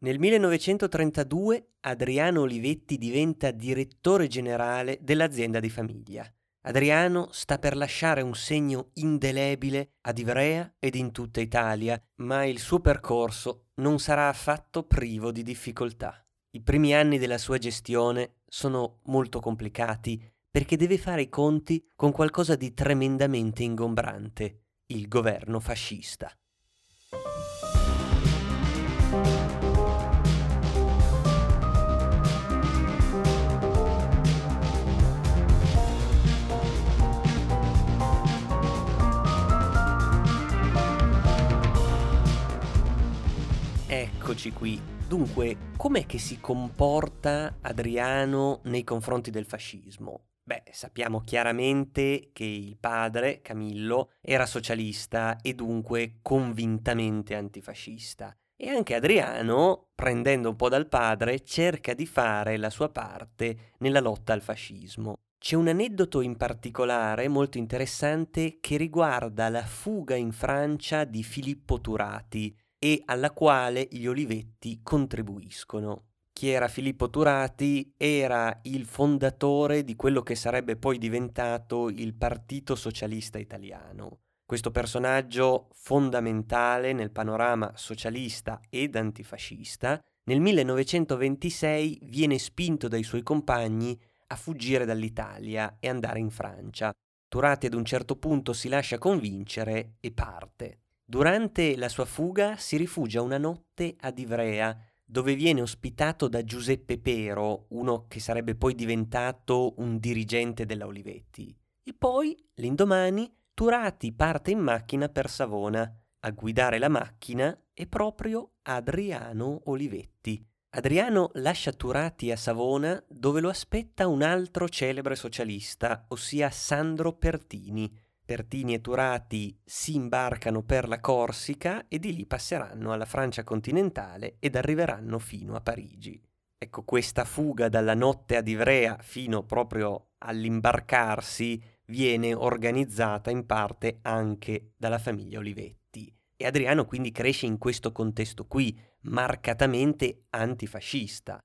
Nel 1932 Adriano Olivetti diventa direttore generale dell'azienda di famiglia. Adriano sta per lasciare un segno indelebile ad Ivrea ed in tutta Italia, ma il suo percorso non sarà affatto privo di difficoltà. I primi anni della sua gestione sono molto complicati perché deve fare i conti con qualcosa di tremendamente ingombrante, il governo fascista. Eccoci qui. Dunque, com'è che si comporta Adriano nei confronti del fascismo? Beh, sappiamo chiaramente che il padre, Camillo, era socialista e dunque convintamente antifascista. E anche Adriano, prendendo un po' dal padre, cerca di fare la sua parte nella lotta al fascismo. C'è un aneddoto in particolare molto interessante che riguarda la fuga in Francia di Filippo Turati, e alla quale gli Olivetti contribuiscono. Chi era Filippo Turati era il fondatore di quello che sarebbe poi diventato il Partito Socialista Italiano. Questo personaggio fondamentale nel panorama socialista ed antifascista, nel 1926 viene spinto dai suoi compagni a fuggire dall'Italia e andare in Francia. Turati ad un certo punto si lascia convincere e parte. Durante la sua fuga si rifugia una notte ad Ivrea, dove viene ospitato da Giuseppe Pero, uno che sarebbe poi diventato un dirigente della Olivetti. E poi, l'indomani, Turati parte in macchina per Savona. A guidare la macchina è proprio Adriano Olivetti. Adriano lascia Turati a Savona dove lo aspetta un altro celebre socialista, ossia Sandro Pertini, Pertini e Turati si imbarcano per la Corsica e di lì passeranno alla Francia continentale ed arriveranno fino a Parigi. Ecco, questa fuga dalla notte ad Ivrea fino proprio all'imbarcarsi viene organizzata in parte anche dalla famiglia Olivetti. E Adriano quindi cresce in questo contesto qui, marcatamente antifascista.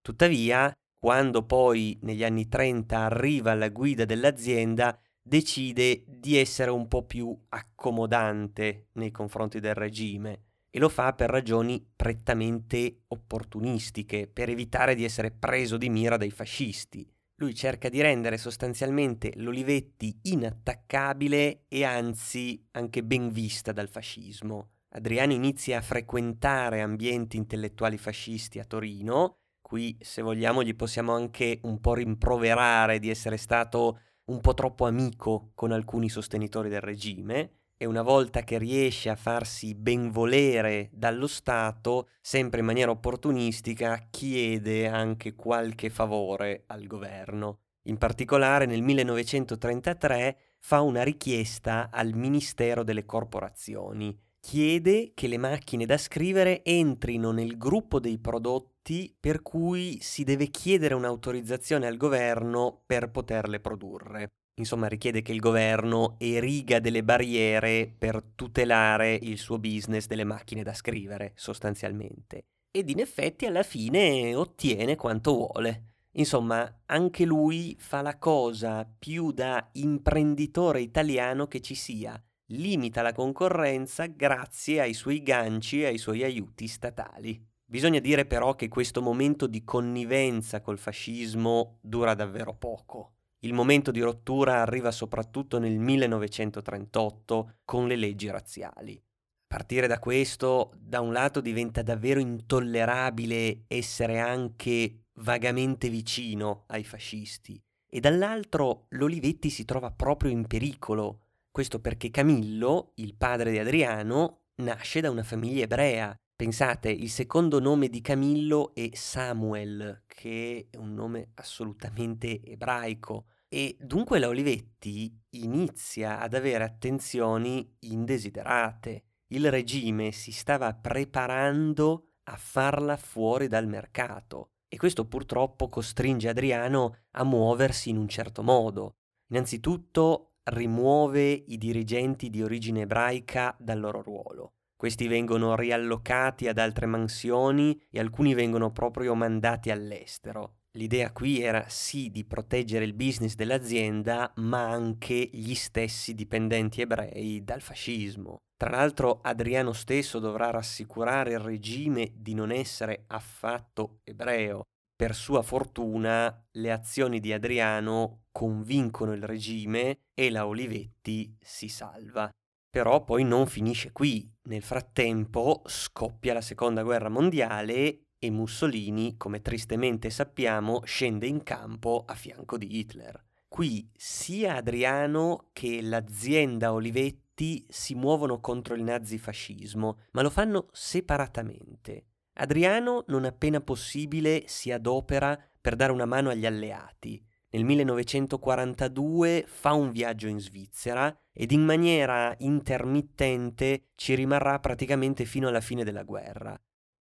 Tuttavia, quando poi negli anni 30 arriva alla guida dell'azienda, decide di essere un po' più accomodante nei confronti del regime e lo fa per ragioni prettamente opportunistiche, per evitare di essere preso di mira dai fascisti. Lui cerca di rendere sostanzialmente l'Olivetti inattaccabile e anzi anche ben vista dal fascismo. Adriano inizia a frequentare ambienti intellettuali fascisti a Torino, qui se vogliamo gli possiamo anche un po' rimproverare di essere stato un po' troppo amico con alcuni sostenitori del regime e una volta che riesce a farsi benvolere dallo Stato, sempre in maniera opportunistica, chiede anche qualche favore al governo. In particolare nel 1933 fa una richiesta al Ministero delle Corporazioni. Chiede che le macchine da scrivere entrino nel gruppo dei prodotti atti per cui si deve chiedere un'autorizzazione al governo per poterle produrre. Insomma, richiede che il governo eriga delle barriere per tutelare il suo business delle macchine da scrivere, sostanzialmente. Ed in effetti alla fine ottiene quanto vuole. Insomma, anche lui fa la cosa più da imprenditore italiano che ci sia. Limita la concorrenza grazie ai suoi ganci e ai suoi aiuti statali. Bisogna dire però che questo momento di connivenza col fascismo dura davvero poco. Il momento di rottura arriva soprattutto nel 1938 con le leggi razziali. Partire da questo, da un lato diventa davvero intollerabile essere anche vagamente vicino ai fascisti e dall'altro l'Olivetti si trova proprio in pericolo. Questo perché Camillo, il padre di Adriano, nasce da una famiglia ebrea Pensate, il secondo nome di Camillo è Samuel, che è un nome assolutamente ebraico. E dunque la Olivetti inizia ad avere attenzioni indesiderate. Il regime si stava preparando a farla fuori dal mercato e questo purtroppo costringe Adriano a muoversi in un certo modo. Innanzitutto rimuove i dirigenti di origine ebraica dal loro ruolo Questi vengono riallocati ad altre mansioni e alcuni vengono proprio mandati all'estero. L'idea qui era sì di proteggere il business dell'azienda, ma anche gli stessi dipendenti ebrei dal fascismo. Tra l'altro Adriano stesso dovrà rassicurare il regime di non essere affatto ebreo. Per sua fortuna le azioni di Adriano convincono il regime e la Olivetti si salva. Però poi non finisce qui. Nel frattempo scoppia la seconda guerra mondiale e Mussolini, come tristemente sappiamo, scende in campo a fianco di Hitler. Qui sia Adriano che l'azienda Olivetti si muovono contro il nazifascismo, ma lo fanno separatamente. Adriano, non appena possibile, si adopera per dare una mano agli alleati. Nel 1942 fa un viaggio in Svizzera ed in maniera intermittente ci rimarrà praticamente fino alla fine della guerra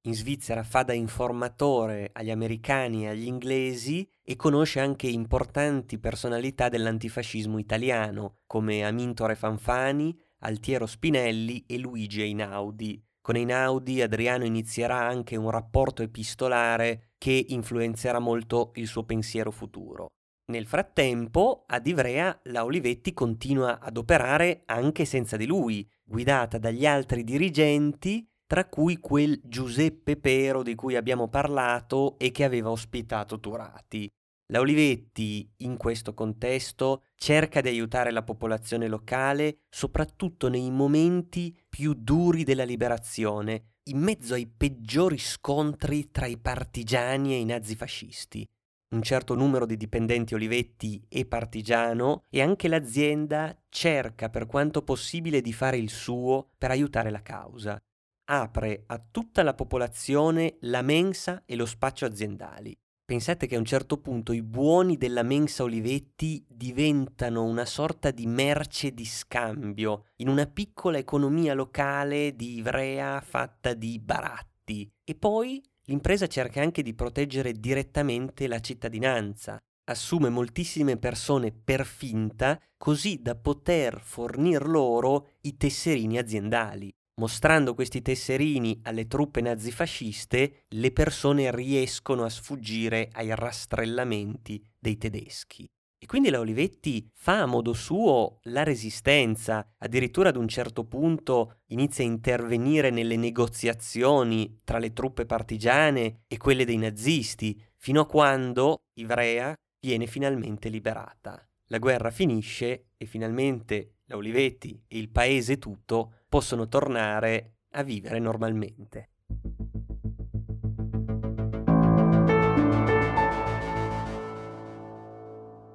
in Svizzera fa da informatore agli americani e agli inglesi e conosce anche importanti personalità dell'antifascismo italiano come Amintore Fanfani, Altiero Spinelli e Luigi Einaudi. Con Einaudi Adriano inizierà anche un rapporto epistolare che influenzerà molto il suo pensiero futuro. Nel frattempo, ad Ivrea la Olivetti continua ad operare anche senza di lui, guidata dagli altri dirigenti tra cui quel Giuseppe Pero di cui abbiamo parlato e che aveva ospitato Turati. La Olivetti, in questo contesto, cerca di aiutare la popolazione locale, soprattutto nei momenti più duri della liberazione, in mezzo ai peggiori scontri tra i partigiani e i nazifascisti. Un certo numero di dipendenti Olivetti è partigiano e anche l'azienda cerca per quanto possibile di fare il suo per aiutare la causa apre a tutta la popolazione la mensa e lo spaccio aziendali. Pensate che a un certo punto i buoni della mensa Olivetti diventano una sorta di merce di scambio in una piccola economia locale di Ivrea fatta di baratti. E poi l'impresa cerca anche di proteggere direttamente la cittadinanza. Assume moltissime persone per finta così da poter fornir loro i tesserini aziendali. Mostrando questi tesserini alle truppe nazifasciste, le persone riescono a sfuggire ai rastrellamenti dei tedeschi. E quindi la Olivetti fa a modo suo la resistenza, addirittura ad un certo punto inizia a intervenire nelle negoziazioni tra le truppe partigiane e quelle dei nazisti, fino a quando Ivrea viene finalmente liberata. La guerra finisce e finalmente la Olivetti e il paese tutto possono tornare a vivere normalmente.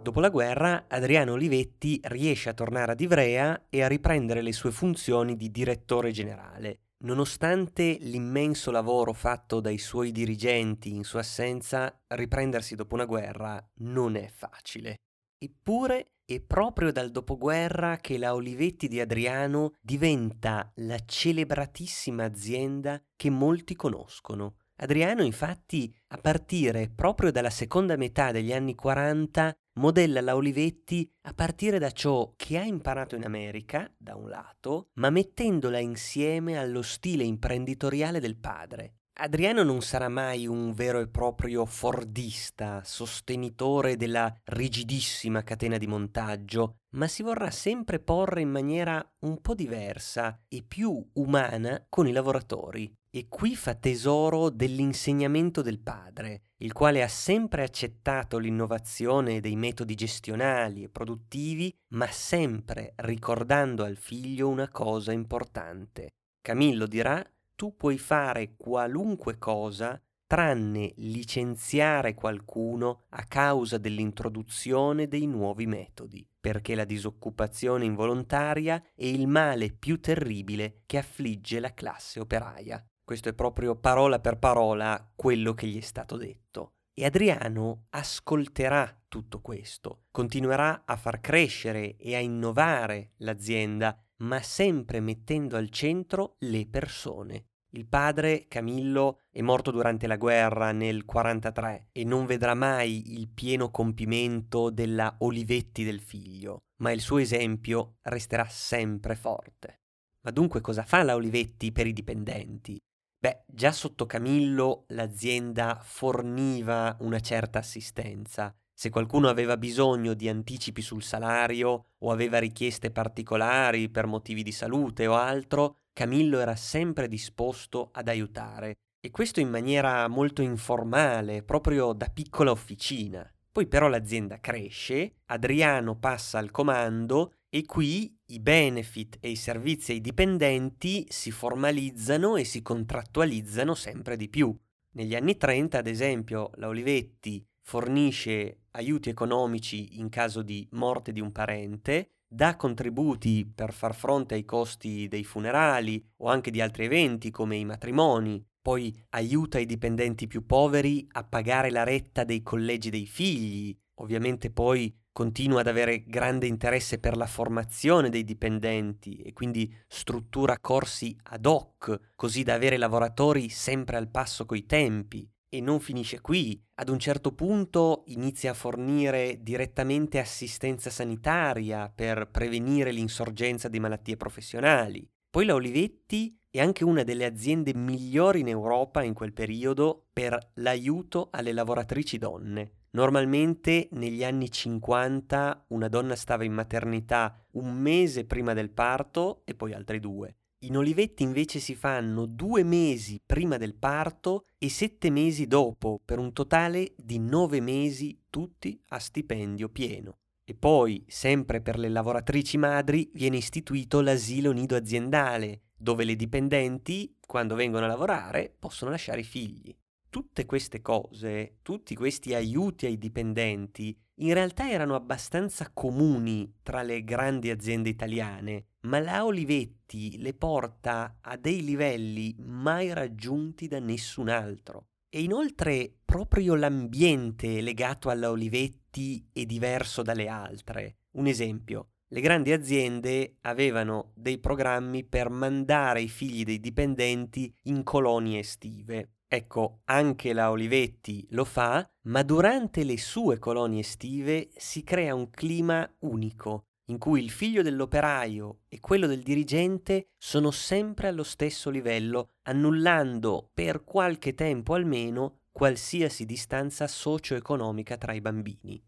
Dopo la guerra, Adriano Olivetti riesce a tornare ad Ivrea e a riprendere le sue funzioni di direttore generale. Nonostante l'immenso lavoro fatto dai suoi dirigenti in sua assenza, riprendersi dopo una guerra non è facile. Eppure è proprio dal dopoguerra che la Olivetti di Adriano diventa la celebratissima azienda che molti conoscono. Adriano infatti, a partire proprio dalla seconda metà degli anni 40, modella la Olivetti a partire da ciò che ha imparato in America, da un lato, ma mettendola insieme allo stile imprenditoriale del padre. Adriano non sarà mai un vero e proprio fordista, sostenitore della rigidissima catena di montaggio, ma si vorrà sempre porre in maniera un po' diversa e più umana con i lavoratori. E qui fa tesoro dell'insegnamento del padre, il quale ha sempre accettato l'innovazione dei metodi gestionali e produttivi, ma sempre ricordando al figlio una cosa importante. Camillo dirà tu puoi fare qualunque cosa tranne licenziare qualcuno a causa dell'introduzione dei nuovi metodi, perché la disoccupazione involontaria è il male più terribile che affligge la classe operaia. Questo è proprio parola per parola quello che gli è stato detto. E Adriano ascolterà tutto questo, continuerà a far crescere e a innovare l'azienda ma sempre mettendo al centro le persone. Il padre, Camillo, è morto durante la guerra nel 43 e non vedrà mai il pieno compimento della Olivetti del figlio, ma il suo esempio resterà sempre forte. Ma dunque cosa fa la Olivetti per i dipendenti? Beh, già sotto Camillo l'azienda forniva una certa assistenza. Se qualcuno aveva bisogno di anticipi sul salario o aveva richieste particolari per motivi di salute o altro, Camillo era sempre disposto ad aiutare. E questo in maniera molto informale, proprio da piccola officina. Poi però l'azienda cresce, Adriano passa al comando e qui i benefit e i servizi ai dipendenti si formalizzano e si contrattualizzano sempre di più. Negli anni 30, ad esempio, la Olivetti fornisce aiuti economici in caso di morte di un parente, dà contributi per far fronte ai costi dei funerali o anche di altri eventi come i matrimoni, poi aiuta i dipendenti più poveri a pagare la retta dei collegi dei figli, ovviamente poi continua ad avere grande interesse per la formazione dei dipendenti e quindi struttura corsi ad hoc, così da avere lavoratori sempre al passo coi tempi. E non finisce qui, ad un certo punto inizia a fornire direttamente assistenza sanitaria per prevenire l'insorgenza di malattie professionali. Poi la Olivetti è anche una delle aziende migliori in Europa in quel periodo per l'aiuto alle lavoratrici donne. Normalmente negli anni 50 una donna stava in maternità un mese prima del parto e poi altri due. In Olivetti invece si fanno due mesi prima del parto e sette mesi dopo, per un totale di nove mesi tutti a stipendio pieno. E poi, sempre per le lavoratrici madri, viene istituito l'asilo nido aziendale, dove le dipendenti, quando vengono a lavorare, possono lasciare i figli. Tutte queste cose, tutti questi aiuti ai dipendenti, in realtà erano abbastanza comuni tra le grandi aziende italiane, ma la Olivetti le porta a dei livelli mai raggiunti da nessun altro. E inoltre proprio l'ambiente legato alla Olivetti è diverso dalle altre. Un esempio, le grandi aziende avevano dei programmi per mandare i figli dei dipendenti in colonie estive. Ecco, anche la Olivetti lo fa, ma durante le sue colonie estive si crea un clima unico, in cui il figlio dell'operaio e quello del dirigente sono sempre allo stesso livello, annullando per qualche tempo almeno qualsiasi distanza socio-economica tra i bambini.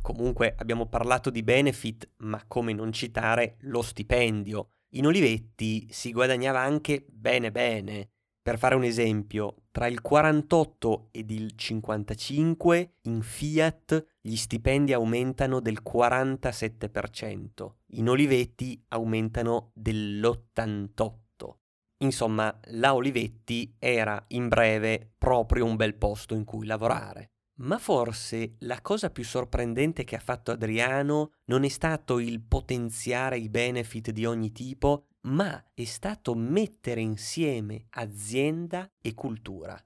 Comunque abbiamo parlato di benefit, ma come non citare lo stipendio. In Olivetti si guadagnava anche bene bene. Per fare un esempio, tra il 48 ed il 55 in Fiat gli stipendi aumentano del 47%, in Olivetti aumentano dell'88%. Insomma, la Olivetti era in breve proprio un bel posto in cui lavorare. Ma forse la cosa più sorprendente che ha fatto Adriano non è stato il potenziare i benefit di ogni tipo, ma è stato mettere insieme azienda e cultura.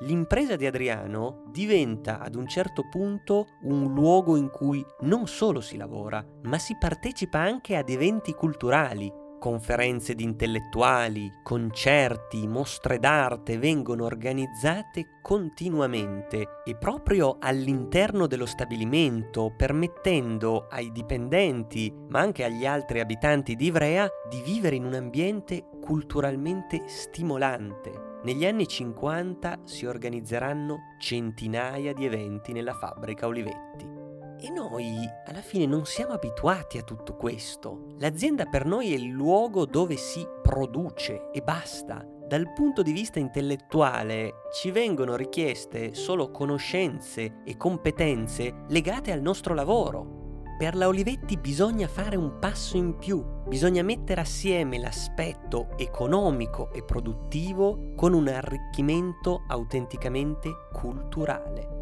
L'impresa di Adriano diventa ad un certo punto un luogo in cui non solo si lavora, ma si partecipa anche ad eventi culturali, Conferenze di intellettuali, concerti, mostre d'arte vengono organizzate continuamente e proprio all'interno dello stabilimento, permettendo ai dipendenti, ma anche agli altri abitanti di Ivrea, di vivere in un ambiente culturalmente stimolante. Negli anni 50 si organizzeranno centinaia di eventi nella fabbrica Olivetti. E noi alla fine non siamo abituati a tutto questo. L'azienda per noi è il luogo dove si produce e basta. Dal punto di vista intellettuale ci vengono richieste solo conoscenze e competenze legate al nostro lavoro. Per la Olivetti bisogna fare un passo in più, bisogna mettere assieme l'aspetto economico e produttivo con un arricchimento autenticamente culturale.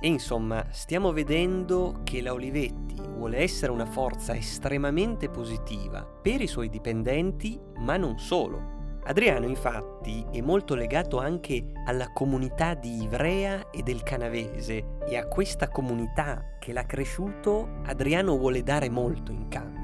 E insomma, stiamo vedendo che la Olivetti vuole essere una forza estremamente positiva per i suoi dipendenti, ma non solo. Adriano infatti è molto legato anche alla comunità di Ivrea e del Canavese e a questa comunità che l'ha cresciuto Adriano vuole dare molto in cambio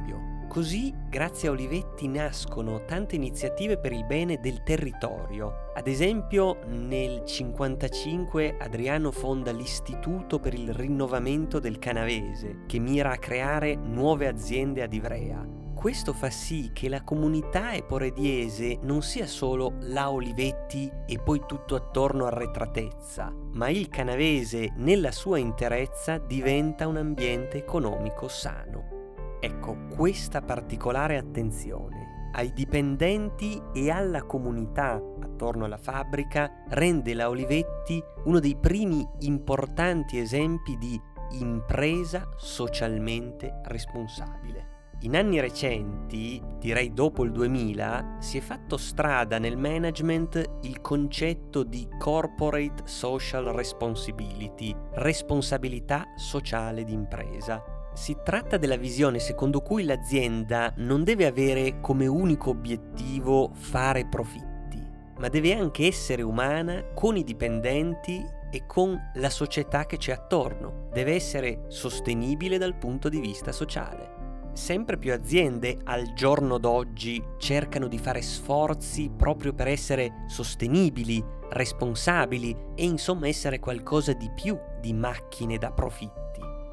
Così, grazie a Olivetti, nascono tante iniziative per il bene del territorio. Ad esempio, nel 1955 Adriano fonda l'Istituto per il rinnovamento del Canavese, che mira a creare nuove aziende ad Ivrea. Questo fa sì che la comunità eporediese non sia solo la Olivetti e poi tutto attorno arretratezza, ma il canavese nella sua interezza diventa un ambiente economico sano. Ecco, questa particolare attenzione ai dipendenti e alla comunità attorno alla fabbrica rende la Olivetti uno dei primi importanti esempi di impresa socialmente responsabile. In anni recenti, direi dopo il 2000, si è fatto strada nel management il concetto di corporate social responsibility, responsabilità sociale d'impresa si tratta della visione secondo cui l'azienda non deve avere come unico obiettivo fare profitti, ma deve anche essere umana con i dipendenti e con la società che c'è attorno. Deve essere sostenibile dal punto di vista sociale. Sempre più aziende al giorno d'oggi cercano di fare sforzi proprio per essere sostenibili, responsabili e insomma essere qualcosa di più di macchine da profitti.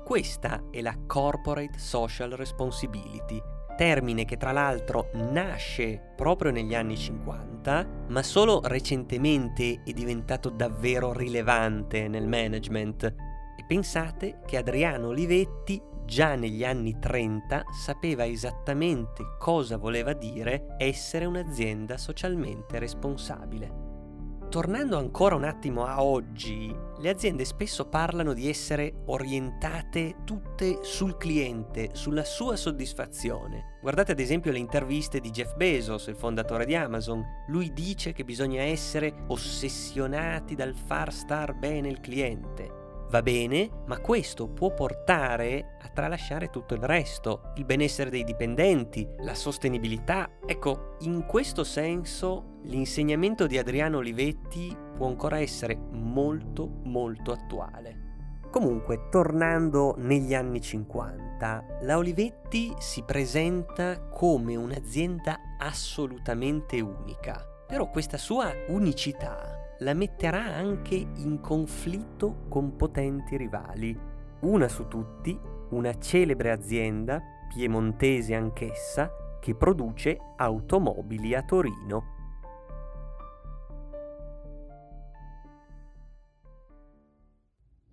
Questa è la Corporate Social Responsibility, termine che tra l'altro nasce proprio negli anni 50, ma solo recentemente è diventato davvero rilevante nel management. E pensate che Adriano Olivetti già negli anni 30 sapeva esattamente cosa voleva dire essere un'azienda socialmente responsabile. Tornando ancora un attimo a oggi, le aziende spesso parlano di essere orientate tutte sul cliente, sulla sua soddisfazione. Guardate ad esempio le interviste di Jeff Bezos, il fondatore di Amazon. Lui dice che bisogna essere ossessionati dal far star bene il cliente va bene, ma questo può portare a tralasciare tutto il resto, il benessere dei dipendenti, la sostenibilità. Ecco, in questo senso l'insegnamento di Adriano Olivetti può ancora essere molto molto attuale. Comunque, tornando negli anni 50, la Olivetti si presenta come un'azienda assolutamente unica. Però questa sua unicità la metterà anche in conflitto con potenti rivali. Una su tutti, una celebre azienda, piemontese anch'essa, che produce automobili a Torino.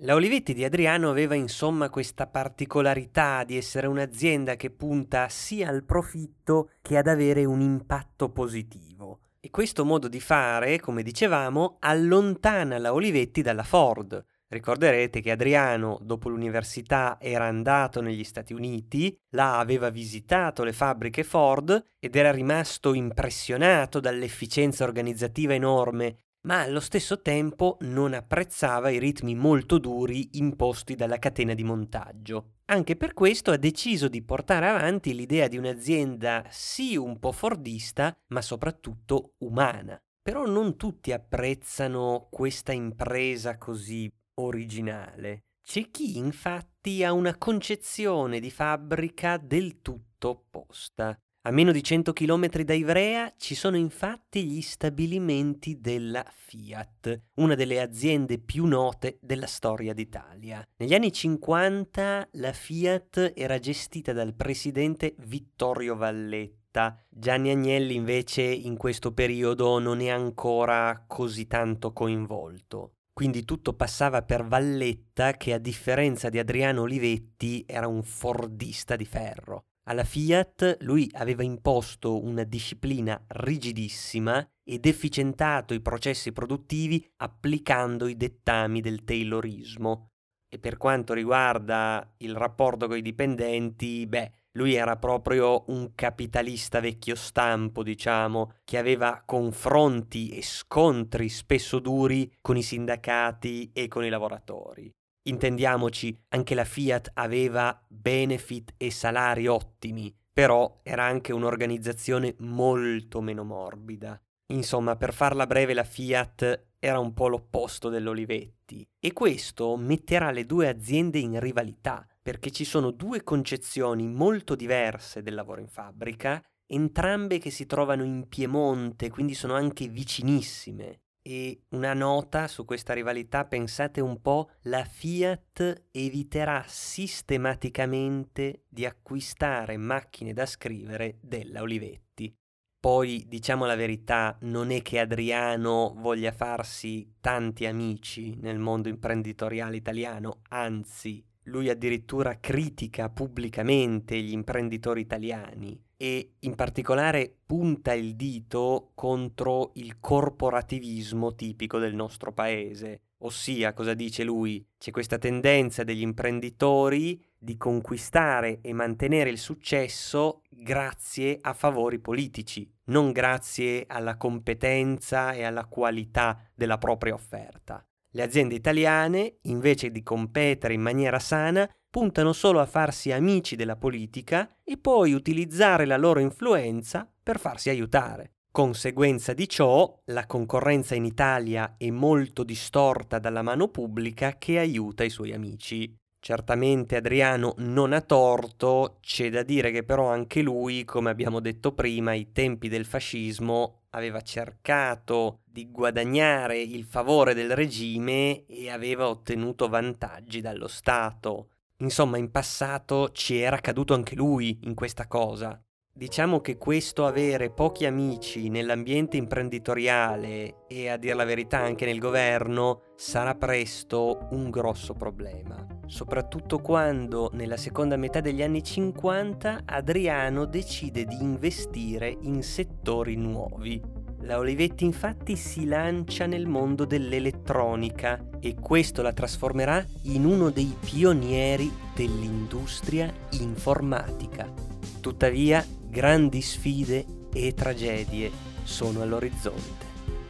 La Olivetti di Adriano aveva insomma questa particolarità di essere un'azienda che punta sia al profitto che ad avere un impatto positivo. E questo modo di fare, come dicevamo, allontana la Olivetti dalla Ford. Ricorderete che Adriano, dopo l'università, era andato negli Stati Uniti, là aveva visitato le fabbriche Ford ed era rimasto impressionato dall'efficienza organizzativa enorme ma allo stesso tempo non apprezzava i ritmi molto duri imposti dalla catena di montaggio. Anche per questo ha deciso di portare avanti l'idea di un'azienda sì un po' fordista, ma soprattutto umana. Però non tutti apprezzano questa impresa così originale. C'è chi infatti ha una concezione di fabbrica del tutto opposta. A meno di 100 km da Ivrea ci sono infatti gli stabilimenti della Fiat, una delle aziende più note della storia d'Italia. Negli anni 50 la Fiat era gestita dal presidente Vittorio Valletta. Gianni Agnelli invece in questo periodo non è ancora così tanto coinvolto. Quindi tutto passava per Valletta che a differenza di Adriano Olivetti era un fordista di ferro. Alla Fiat lui aveva imposto una disciplina rigidissima ed efficientato i processi produttivi applicando i dettami del Taylorismo. E per quanto riguarda il rapporto con i dipendenti, beh, lui era proprio un capitalista vecchio stampo, diciamo, che aveva confronti e scontri spesso duri con i sindacati e con i lavoratori. Intendiamoci, anche la Fiat aveva benefit e salari ottimi, però era anche un'organizzazione molto meno morbida. Insomma, per farla breve, la Fiat era un po' l'opposto dell'Olivetti e questo metterà le due aziende in rivalità, perché ci sono due concezioni molto diverse del lavoro in fabbrica, entrambe che si trovano in Piemonte, quindi sono anche vicinissime. E una nota su questa rivalità, pensate un po', la Fiat eviterà sistematicamente di acquistare macchine da scrivere della Olivetti. Poi, diciamo la verità, non è che Adriano voglia farsi tanti amici nel mondo imprenditoriale italiano, anzi, lui addirittura critica pubblicamente gli imprenditori italiani e in particolare punta il dito contro il corporativismo tipico del nostro paese. Ossia, cosa dice lui? C'è questa tendenza degli imprenditori di conquistare e mantenere il successo grazie a favori politici, non grazie alla competenza e alla qualità della propria offerta. Le aziende italiane, invece di competere in maniera sana, puntano solo a farsi amici della politica e poi utilizzare la loro influenza per farsi aiutare. Conseguenza di ciò, la concorrenza in Italia è molto distorta dalla mano pubblica che aiuta i suoi amici. Certamente Adriano non ha torto, c'è da dire che però anche lui, come abbiamo detto prima, ai tempi del fascismo aveva cercato di guadagnare il favore del regime e aveva ottenuto vantaggi dallo Stato. Insomma, in passato ci era caduto anche lui in questa cosa. Diciamo che questo avere pochi amici nell'ambiente imprenditoriale e a dire la verità anche nel governo sarà presto un grosso problema, soprattutto quando nella seconda metà degli anni 50 Adriano decide di investire in settori nuovi. La Olivetti infatti si lancia nel mondo dell'elettronica e questo la trasformerà in uno dei pionieri dell'industria informatica. Tuttavia, grandi sfide e tragedie sono all'orizzonte.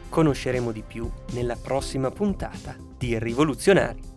Conosceremo di più nella prossima puntata di Rivoluzionari.